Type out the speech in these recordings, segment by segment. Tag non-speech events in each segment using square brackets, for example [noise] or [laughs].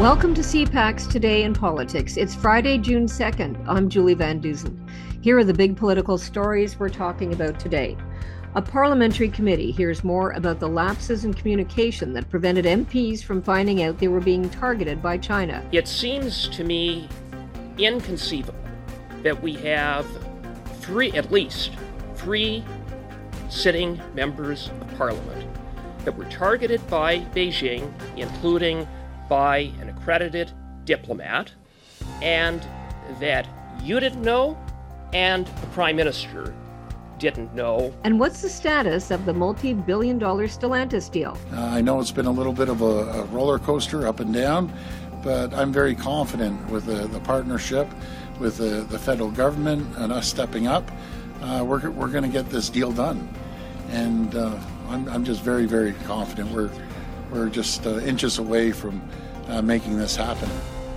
Welcome to CPAC's Today in Politics. It's Friday, June 2nd. I'm Julie Van Dusen. Here are the big political stories we're talking about today. A parliamentary committee hears more about the lapses in communication that prevented MPs from finding out they were being targeted by China. It seems to me inconceivable that we have three, at least three sitting members of parliament that were targeted by Beijing, including by an accredited diplomat, and that you didn't know and the prime minister didn't know. And what's the status of the multi billion dollar Stellantis deal? Uh, I know it's been a little bit of a, a, roller coaster up and down, but I'm very confident with the, the partnership with the, the, federal government and us stepping up. Uh, we're we're going to get this deal done. And uh, I'm, I'm just very, very confident. We're, we're just uh, inches away from uh, making this happen.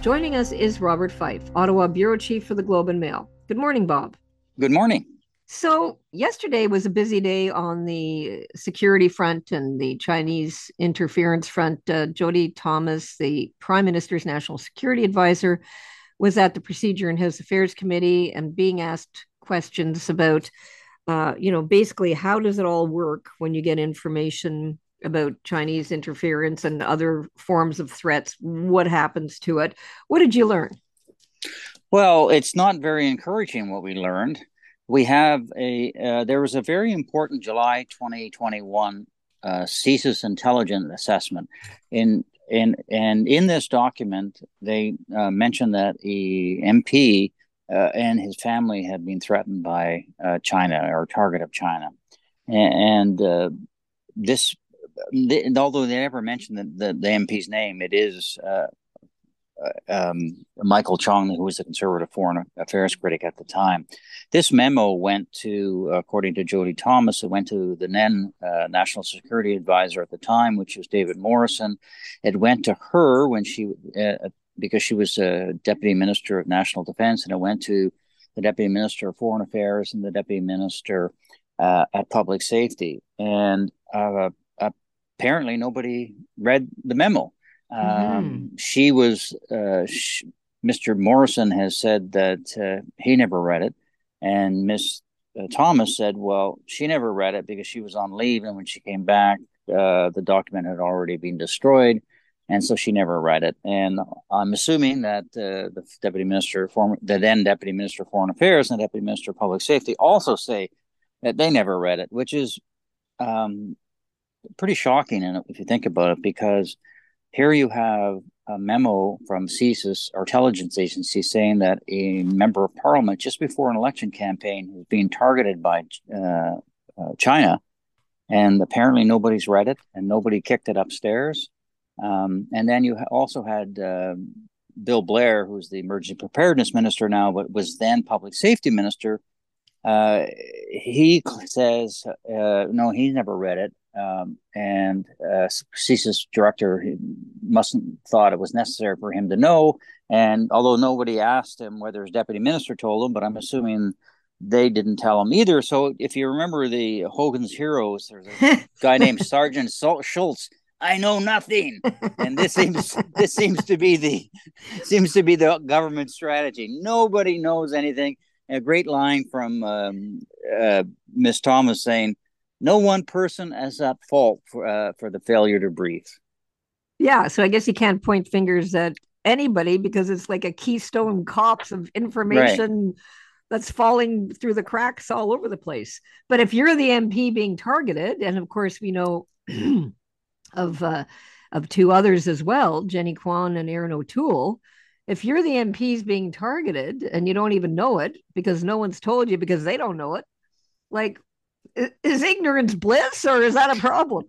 Joining us is Robert Fife, Ottawa Bureau Chief for the Globe and Mail. Good morning, Bob. Good morning. So, yesterday was a busy day on the security front and the Chinese interference front. Uh, Jody Thomas, the Prime Minister's National Security Advisor, was at the Procedure and House Affairs Committee and being asked questions about, uh, you know, basically how does it all work when you get information about Chinese interference and other forms of threats. What happens to it? What did you learn? Well, it's not very encouraging what we learned. We have a, uh, there was a very important July 2021 uh, CSIS intelligence assessment. In, in, and in this document, they uh, mentioned that the MP uh, and his family had been threatened by uh, China or target of China. And, and uh, this although they never mentioned the, the, the MP's name, it is uh, uh, um, Michael Chong, who was the conservative foreign affairs critic at the time. This memo went to, according to Jody Thomas, it went to the then uh, national security advisor at the time, which was David Morrison. It went to her when she, uh, because she was a deputy minister of national defense, and it went to the deputy minister of foreign affairs and the deputy minister uh, at public safety. And uh, apparently nobody read the memo. Um, mm-hmm. She was, uh, Mr. Morrison has said that uh, he never read it. And Miss uh, Thomas said, well, she never read it because she was on leave. And when she came back, uh, the document had already been destroyed. And so she never read it. And I'm assuming that uh, the deputy minister, former, the then deputy minister of foreign affairs and deputy minister of public safety also say that they never read it, which is um, pretty shocking in it if you think about it, because here you have a memo from CSIS, our intelligence agency, saying that a member of parliament just before an election campaign was being targeted by uh, uh, China, and apparently nobody's read it and nobody kicked it upstairs. Um, and then you also had uh, Bill Blair, who's the emergency preparedness minister now, but was then public safety minister. Uh, he says uh, no, he never read it, um, and uh, CSIS director mustn't thought it was necessary for him to know. And although nobody asked him whether his deputy minister told him, but I'm assuming they didn't tell him either. So if you remember the Hogan's Heroes, there's a [laughs] guy named Sergeant Schultz. I know nothing, and this seems this seems to be the seems to be the government strategy. Nobody knows anything. A great line from um, uh, Miss Thomas saying, no one person is at fault for uh, for the failure to brief. Yeah, so I guess you can't point fingers at anybody because it's like a keystone cops of information right. that's falling through the cracks all over the place. But if you're the MP being targeted, and of course we know [clears throat] of uh, of two others as well, Jenny Kwan and Erin O'Toole. If you're the MPs being targeted and you don't even know it because no one's told you because they don't know it, like is ignorance bliss or is that a problem?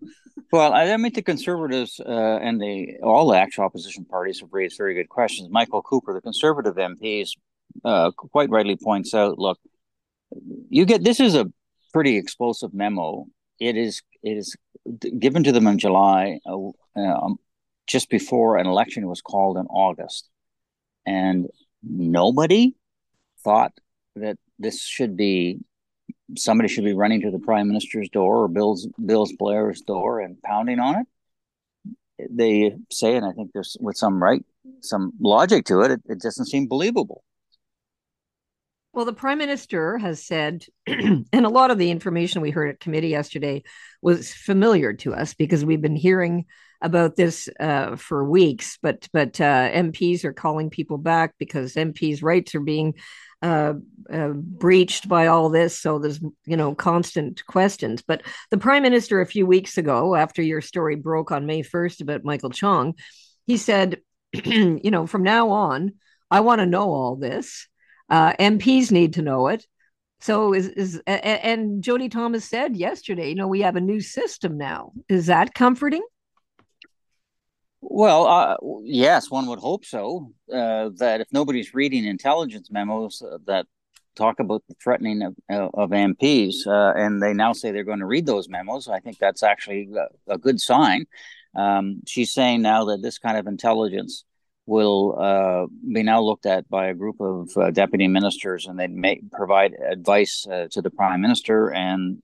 Well, I mean, the conservatives uh, and the all the actual opposition parties have raised very good questions. Michael Cooper, the conservative MP, uh, quite rightly points out, look, you get this is a pretty explosive memo. It is it is given to them in July, uh, um, just before an election was called in August, and nobody thought that this should be somebody should be running to the prime minister's door or Bill's Bill's Blair's door and pounding on it. They say, and I think there's with some right, some logic to it, it, it doesn't seem believable. Well, the prime minister has said, [clears throat] and a lot of the information we heard at committee yesterday was familiar to us because we've been hearing about this uh, for weeks. But but uh, MPs are calling people back because MPs' rights are being uh, uh, breached by all this. So there's you know constant questions. But the prime minister a few weeks ago, after your story broke on May 1st about Michael Chong, he said, [clears throat] you know, from now on, I want to know all this. Uh, MPs need to know it. So is is and Jody Thomas said yesterday, you know, we have a new system now. Is that comforting? Well, uh, yes, one would hope so. Uh, that if nobody's reading intelligence memos uh, that talk about the threatening of, uh, of MPs, uh, and they now say they're going to read those memos, I think that's actually a, a good sign. Um, she's saying now that this kind of intelligence will uh, be now looked at by a group of deputy ministers, and they may provide advice to the prime minister and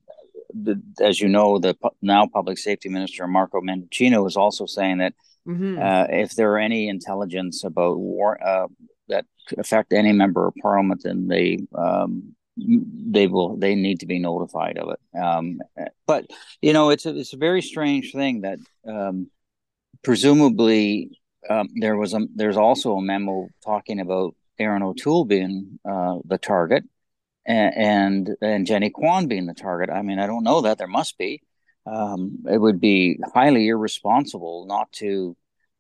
the, as you know, the now public safety minister Marco Mendicino is also saying that Mm-hmm. Uh, if there are any intelligence about war uh, that affect any member of parliament, then they um, they will they need to be notified of it. Um, but you know, it's a it's a very strange thing that um, presumably um, there was a there's also a memo talking about Erin O'Toole being uh, the target and, and and Jenny Kwan being the target. I mean, I don't know that there must be um, it would be highly irresponsible not to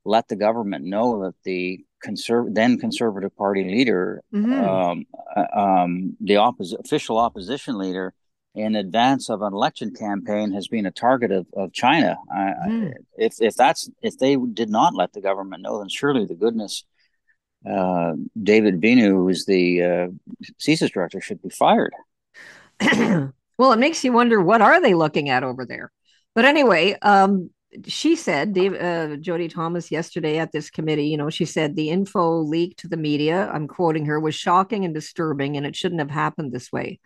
let the government know that the conserv- then conservative party leader, mm-hmm. um, uh, um, the oppos- official opposition leader, in advance of an election campaign, has been a target of, of China. Mm. if if that's if they did not let the government know, then surely the goodness uh, David Vigneault, who is the uh, CSIS director, should be fired. [clears throat] Well, it makes you wonder what are they looking at over there. But anyway, um, she said, Dave, uh, Jody Thomas, yesterday at this committee, you know, she said the info leaked to the media, I'm quoting her, was shocking and disturbing, and it shouldn't have happened this way.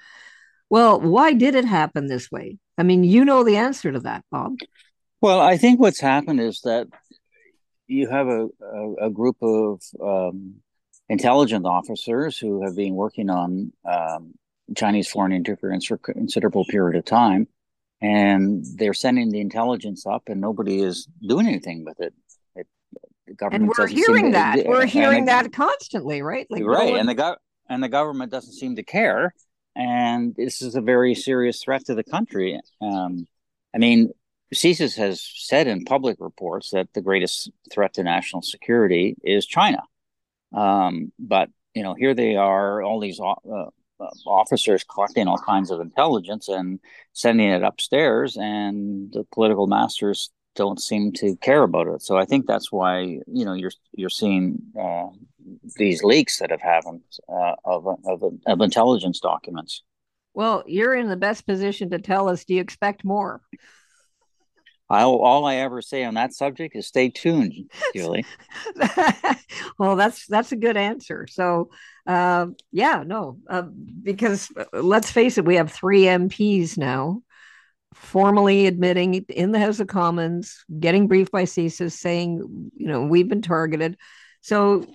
Well, why did it happen this way? I mean, you know the answer to that, Bob. Well, I think what's happened is that you have a, a, a group of um, intelligence officers who have been working on um, Chinese foreign interference for a considerable period of time, and they're sending the intelligence up, and nobody is doing anything with it. it the government and we're hearing that. To, we're hearing that constantly, right? Like right, and the go- and the government doesn't seem to care. And this is a very serious threat to the country. Um, I mean, CSIS has said in public reports that the greatest threat to national security is China. Um, but you know, here they are, all these uh, officers collecting all kinds of intelligence and sending it upstairs, and the political masters don't seem to care about it. So I think that's why you know you're you're seeing uh, these leaks that have happened uh, of, of of intelligence documents. Well, you're in the best position to tell us. Do you expect more? I, all I ever say on that subject is stay tuned, [laughs] Julie. well, that's that's a good answer. So, uh, yeah, no, uh, because uh, let's face it, we have three MPs now formally admitting in the House of Commons, getting briefed by CSIS, saying, you know, we've been targeted. So,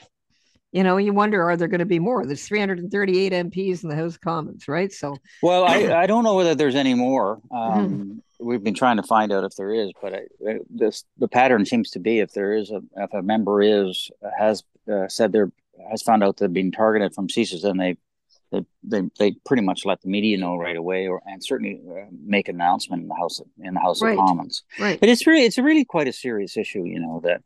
you know, you wonder, are there going to be more? There's 338 MPs in the House of Commons, right? So, [laughs] well, I, [clears throat] I don't know whether there's any more. Um, mm-hmm we've been trying to find out if there is, but I, this the pattern seems to be if there is a if a member is has uh, said they're has found out they've been targeted from CSIS, and they they, they they pretty much let the media know right away, or and certainly uh, make an announcement in the House of, in the House right. of Commons. Right. But it's really it's really quite a serious issue, you know that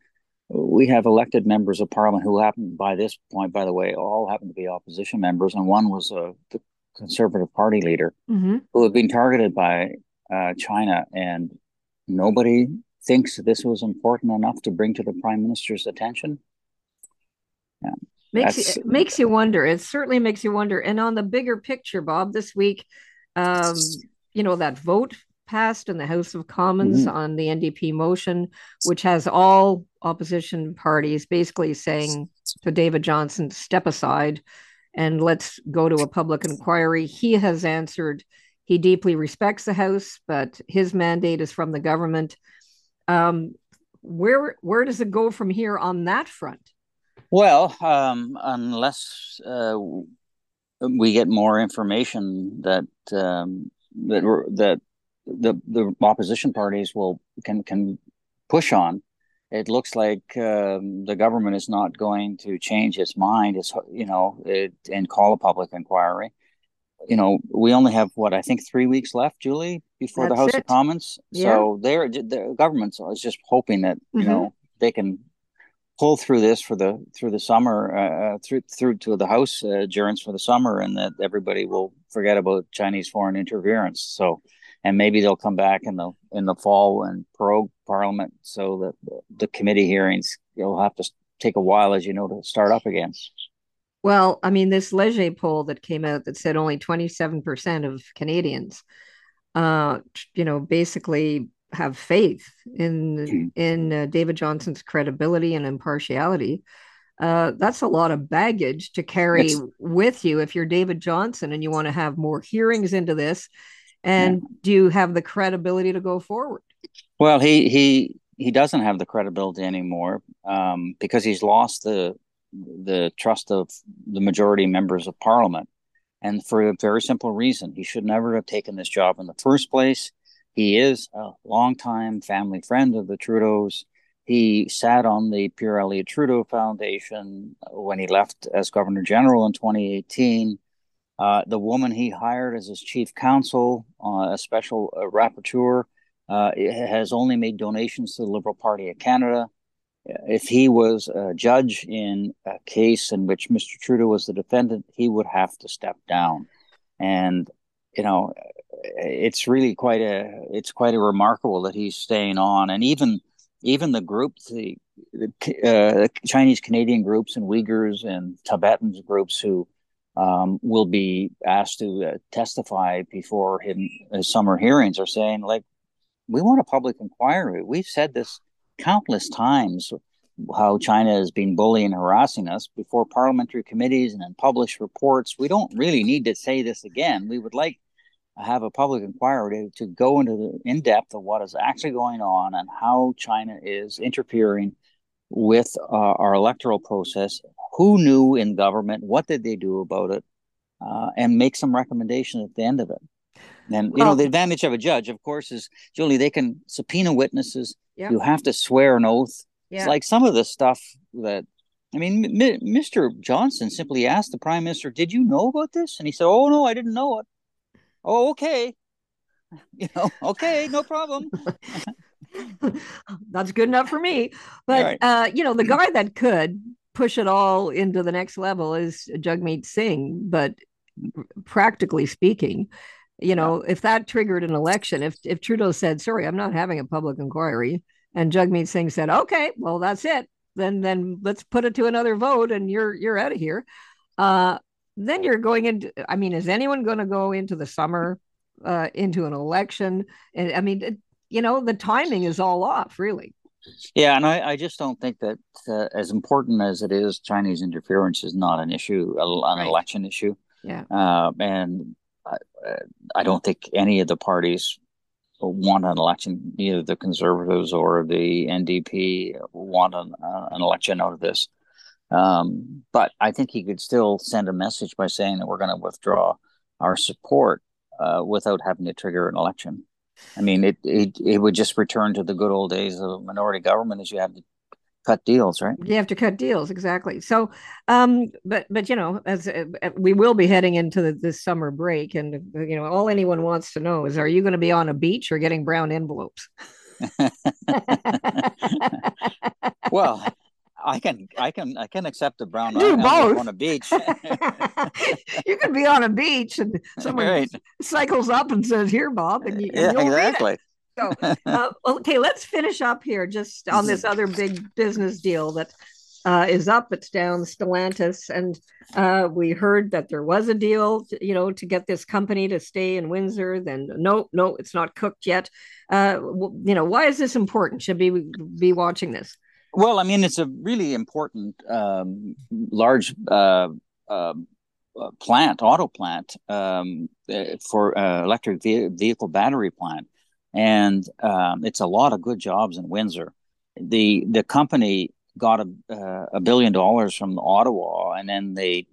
we have elected members of Parliament who happen by this point, by the way, all happen to be opposition members, and one was a the Conservative Party leader mm-hmm. who had been targeted by uh, China, and nobody thinks this was important enough to bring to the prime minister's attention. Yeah, makes you, makes you wonder. It certainly makes you wonder. And on the bigger picture, Bob, this week, um, you know that vote passed in the House of Commons mm-hmm. on the NDP motion, which has all opposition parties basically saying to David Johnston, step aside and let's go to a public inquiry. He has answered he deeply respects the House, but his mandate is from the government. Um, where where does it go from here on that front? Well, um, unless uh, we get more information that um, that that the the opposition parties will can can push on, it looks like um, the government is not going to change its mind. It's you know it, and call a public inquiry. You know, we only have what I think three weeks left, Julie, before That's the House it. of Commons. Yeah. So they're the government is just hoping that you mm-hmm. know they can pull through this for the through the summer uh, uh through through to the house uh, adjournance for the summer and that everybody will forget about chinese foreign interference. So and maybe they'll come back in the in the fall and prorogue parliament so that the, committee hearings you'll have to take a while as you know to start up again. Well i mean this leger poll that came out that said only 27% of canadians uh you know basically have faith in mm. in uh, David Johnston's credibility and impartiality. Uh, that's a lot of baggage to carry it's, with you if you're David Johnston and you want to have more hearings into this. And yeah. do you have the credibility to go forward? Well, he he he doesn't have the credibility anymore um, because he's lost the the trust of the majority members of parliament, and for a very simple reason: he should never have taken this job in the first place. He is a longtime family friend of the Trudeaus. He sat on the Pierre Elliott Trudeau Foundation when he left as Governor General in 2018. Uh, the woman he hired as his chief counsel, uh, a special uh, rapporteur, uh, has only made donations to the Liberal Party of Canada. If he was a judge in a case in which Mr. Trudeau was the defendant, he would have to step down. And, you know, it's really quite a it's quite a remarkable that he's staying on, and even even the groups, the, the uh, Chinese Canadian groups and Uyghurs and Tibetans groups who um, will be asked to uh, testify before his summer hearings are saying like we want a public inquiry. We've said this countless times how China has been bullying and harassing us before parliamentary committees and in published reports. We don't really need to say this again. We would like have a public inquiry to, go into the in depth of what is actually going on and how China is interfering with uh, our electoral process. Who knew in government? What did they do about it? Uh, and make some recommendations at the end of it. And you know the advantage of a judge, of course, is Julie. They can subpoena witnesses. Yeah. You have to swear an oath. Yeah. It's like some of the stuff that I mean, M- Mr. Johnston simply asked the prime minister, "Did you know about this?" And he said, "Oh no, I didn't know it." Oh, okay. [laughs] You know, okay, no problem. [laughs] That's good enough for me. But right. uh, you know, the guy that could push it all into the next level is Jagmeet Singh. But practically speaking, you know, if that triggered an election, if if Trudeau said, "Sorry, I'm not having a public inquiry," and Jagmeet Singh said, "Okay, well, that's it," then then let's put it to another vote, and you're you're out of here. Uh, then you're going into i mean is anyone going to go into the summer uh, into an election? And i mean it, you know the timing is all off really. Yeah and i, I just don't think that uh, as important as it is chinese interference is not an issue an right. election issue. Yeah. Uh, and I, I don't think any of the parties want an election either the conservatives or the ndp want an, uh, an election out of this um, but I think he could still send a message by saying that we're going to withdraw our support uh, without having to trigger an election. I mean, it, it it would just return to the good old days of minority government, as you have to cut deals, right? You have to cut deals, exactly. So, um, but but you know, as uh, we will be heading into the, this summer break, and you know, all anyone wants to know is, are you going to be on a beach or getting brown envelopes? [laughs] [laughs] well, I can, I can, I can accept a brown Do both. on a beach. [laughs] you can be on a beach and [laughs] someone right. cycles up and says, "Here, Bob," and, you, yeah, exactly. So, [laughs] uh, okay, let's finish up here just on this other big business deal that uh, is up. It's down Stellantis, and uh, we heard that there was a deal, to, you know, to get this company to stay in Windsor. Then no, no, it's not cooked yet. Uh, you know, why is this important? Should we be watching this? Well, I mean, it's a really important, um, large uh, uh, plant, auto plant um, eh, for uh, electric vehicle battery plant, and um, it's a lot of good jobs in Windsor. the The company got a, uh, a billion dollars from Ottawa, and then they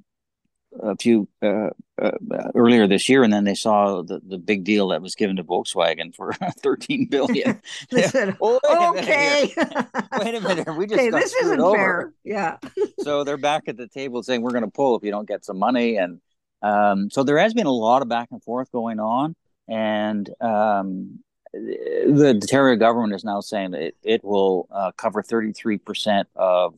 a few uh, uh, earlier this year, and then they saw the, the big deal that was given to Volkswagen for [laughs] 13 billion. they said, oh, wait "Okay, a wait a minute, [laughs] we just this isn't over. fair." Yeah. [laughs] so they're back at the table saying, "We're going to pull if you don't get some money," and um, so there has been a lot of back and forth going on, and um, the Ontario government is now saying that it, it will uh, cover 33% of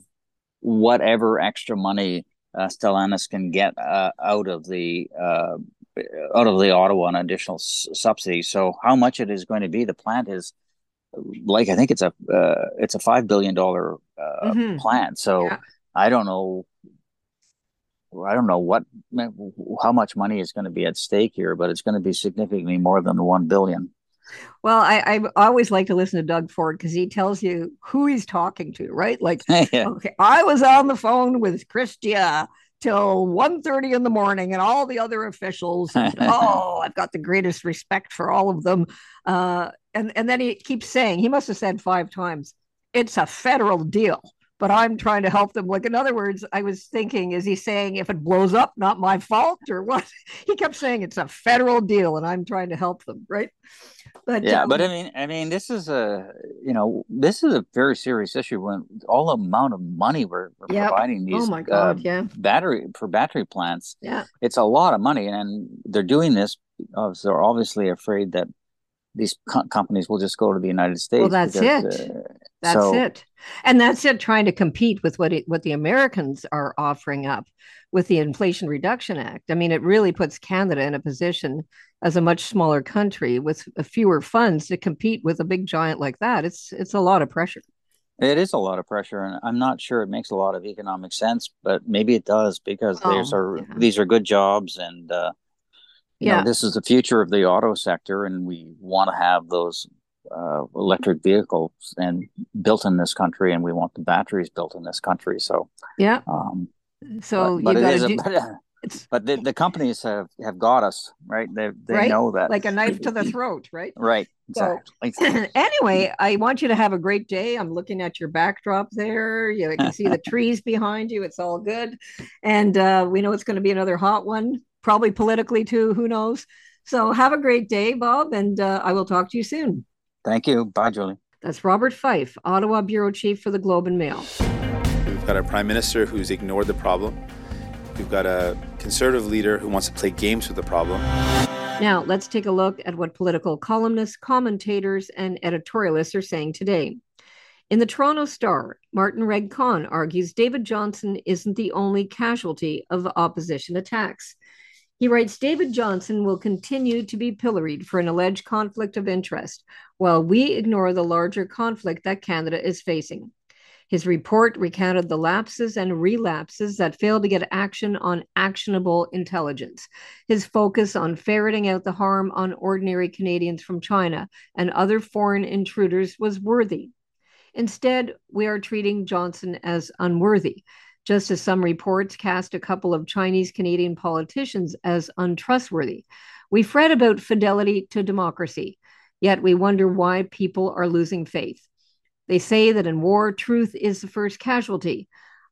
whatever extra money uh, Stellantis can get uh, out of the uh, out of the Ottawa an additional s- subsidy. So how much it is going to be? The plant is like I think it's a uh, it's a five billion dollar uh, mm-hmm. plant. So yeah. I don't know. I don't know what how much money is going to be at stake here, but it's going to be significantly more than one billion. Well, I, I always like to listen to Doug Ford because he tells you who he's talking to, right? Like, [laughs] yeah. okay, I was on the phone with Chrystia till 1.30 in the morning and all the other officials. And, [laughs] oh, I've got the greatest respect for all of them. Uh, and, and then he keeps saying, he must have said five times, it's a federal deal but I'm trying to help them. Like, in other words, I was thinking, is he saying if it blows up, not my fault or what? [laughs] He kept saying it's a federal deal and I'm trying to help them, right? But yeah, um, but I mean, I mean, this is a you know, this is a very serious issue when all amount of money we're, we're yep. providing these oh my God, uh, yeah. battery for battery plants. Yeah, it's a lot of money, and they're doing this. Uh, they're obviously afraid that these co- companies will just go to the United States. Well, that's because, it. Uh, that's so, it. And that's it. Trying to compete with what it, what the Americans are offering up with the Inflation Reduction Act. I mean, it really puts Canada in a position as a much smaller country with fewer funds to compete with a big giant like that. It's it's a lot of pressure. It is a lot of pressure, and I'm not sure it makes a lot of economic sense, but maybe it does because oh, these are yeah. these are good jobs and. Uh, you yeah. know this is the future of the auto sector and we want to have those uh, electric vehicles and built in this country and we want the batteries built in this country so yeah um, so but, but it is do... [laughs] a, but, the, the companies have have got us right they they right? know that like a knife to the throat right right exactly so, [clears throat] anyway i want you to have a great day i'm looking at your backdrop there you can see the [laughs] trees behind you it's all good and uh, we know it's going to be another hot one probably politically too. Who knows? So have a great day, Bob, and uh, I will talk to you soon. Thank you. Bye, Julie. That's Robert Fife, Ottawa Bureau Chief for the Globe and Mail. We've got a prime minister who's ignored the problem. We've got a conservative leader who wants to play games with the problem. Now, let's take a look at what political columnists, commentators, and editorialists are saying today. In the Toronto Star, Martin Regg Cohn argues David Johnston isn't the only casualty of opposition attacks. He writes David Johnston will continue to be pilloried for an alleged conflict of interest, while we ignore the larger conflict that Canada is facing. His report recounted the lapses and relapses that failed to get action on actionable intelligence. His focus on ferreting out the harm on ordinary Canadians from China and other foreign intruders was worthy. Instead, we are treating Johnston as unworthy, just as some reports cast a couple of Chinese Canadian politicians as untrustworthy. We fret about fidelity to democracy, yet we wonder why people are losing faith. They say that in war, truth is the first casualty.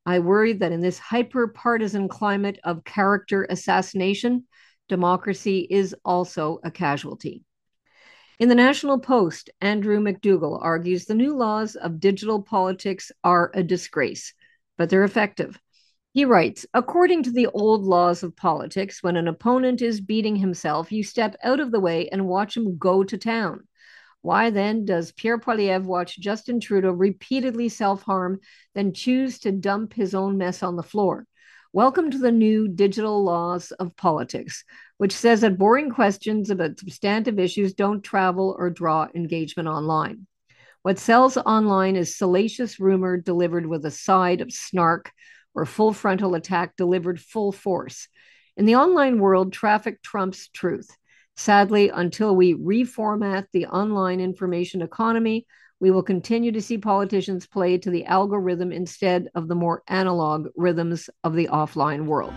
I worry that in this hyper partisan climate of character assassination, democracy is also a casualty. In the National Post, Andrew McDougall argues the new laws of digital politics are a disgrace but they're effective. He writes According to the old laws of politics, when an opponent is beating himself, you step out of the way and watch him go to town. Why then does Pierre Poilievre watch Justin Trudeau repeatedly self harm, then choose to dump his own mess on the floor? Welcome to the new digital laws of politics, which says that boring questions about substantive issues don't travel or draw engagement online. What sells online is salacious rumor delivered with a side of snark or full frontal attack delivered full force. In the online world, traffic trumps truth. Sadly, until we reformat the online information economy, we will continue to see politicians play to the algorithm instead of the more analog rhythms of the offline world.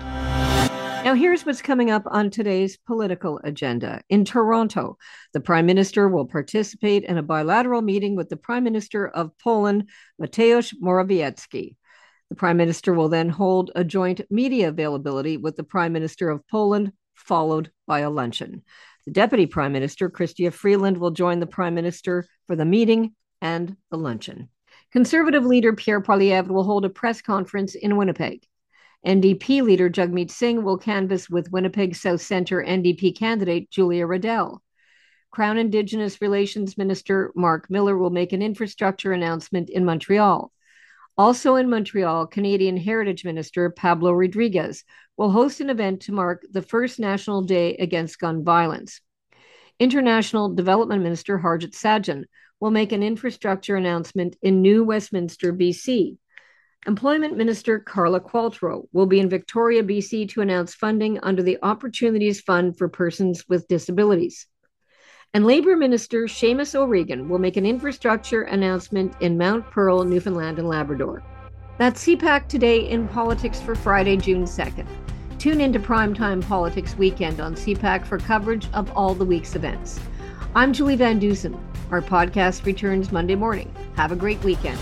Now, here's what's coming up on today's political agenda. In Toronto, the Prime Minister will participate in a bilateral meeting with the Prime Minister of Poland, Mateusz Morawiecki. The Prime Minister will then hold a joint media availability with the Prime Minister of Poland, followed by a luncheon. The Deputy Prime Minister, Chrystia Freeland, will join the Prime Minister for the meeting and the luncheon. Conservative leader Pierre Poilievre will hold a press conference in Winnipeg. NDP leader Jagmeet Singh will canvass with Winnipeg South Centre NDP candidate Julia Riddell. Crown Indigenous Relations Minister Mark Miller will make an infrastructure announcement in Montreal. Also in Montreal, Canadian Heritage Minister Pablo Rodriguez will host an event to mark the first National Day Against Gun Violence. International Development Minister Harjit Sajjan will make an infrastructure announcement in New Westminster, BC. Employment Minister Carla Qualtrough will be in Victoria, BC to announce funding under the Opportunities Fund for Persons with Disabilities. And Labour Minister Seamus O'Regan will make an infrastructure announcement in Mount Pearl, Newfoundland and Labrador. That's CPAC today in politics for Friday, June 2nd. Tune into Primetime Politics Weekend on CPAC for coverage of all the week's events. I'm Julie Van Dusen. Our podcast returns Monday morning. Have a great weekend.